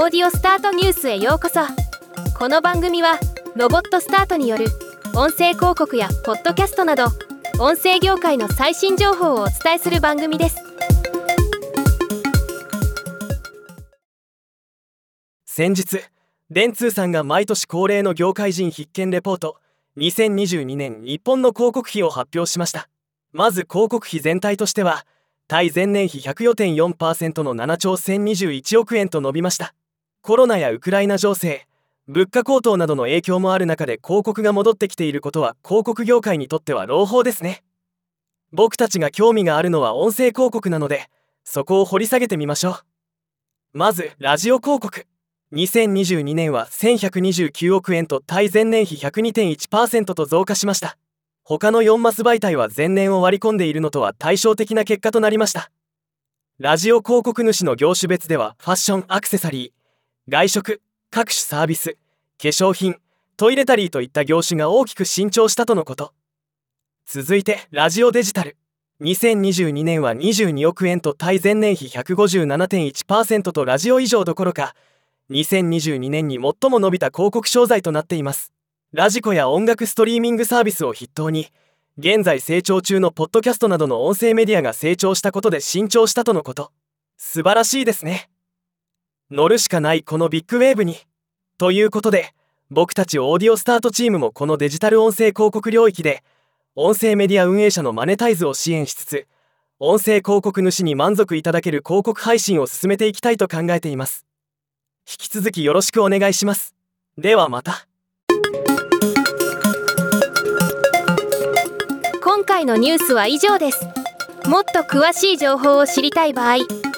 オーディオスタートニュースへようこそ。この番組はロボットスタートによる音声広告やポッドキャストなど音声業界の最新情報をお伝えする番組です。先日電通さんが毎年恒例の業界人必見レポート2022年日本の広告費を発表しました。まず広告費全体としては対前年比104.4%の7兆1021億円と伸びました。コロナやウクライナ情勢物価高騰などの影響もある中で広告が戻ってきていることは広告業界にとっては朗報ですね。僕たちが興味があるのは音声広告なのでそこを掘り下げてみましょう。まずラジオ広告。2022年は1129億円と対前年比102.1%と増加しました。他の4マス媒体は前年を割り込んでいるのとは対照的な結果となりました。ラジオ広告主の業種別ではファッションアクセサリー外食各種サービス化粧品トイレタリーといった業種が大きく伸長したとのこと。続いてラジオデジタル。2022年は22億円と対前年比157.1%とラジオ以上どころか2022年に最も伸びた広告商材となっています。ラジコや音楽ストリーミングサービスを筆頭に現在成長中のポッドキャストなどの音声メディアが成長したことで伸長したとのこと。素晴らしいですね。乗るしかないこのビッグウェーブに。ということで僕たちオーディオスタートチームもこのデジタル音声広告領域で音声メディア運営者のマネタイズを支援しつつ音声広告主に満足いただける広告配信を進めていきたいと考えています。引き続きよろしくお願いします。ではまた。今回のニュースは以上です。もっと詳しい情報を知りたい場合「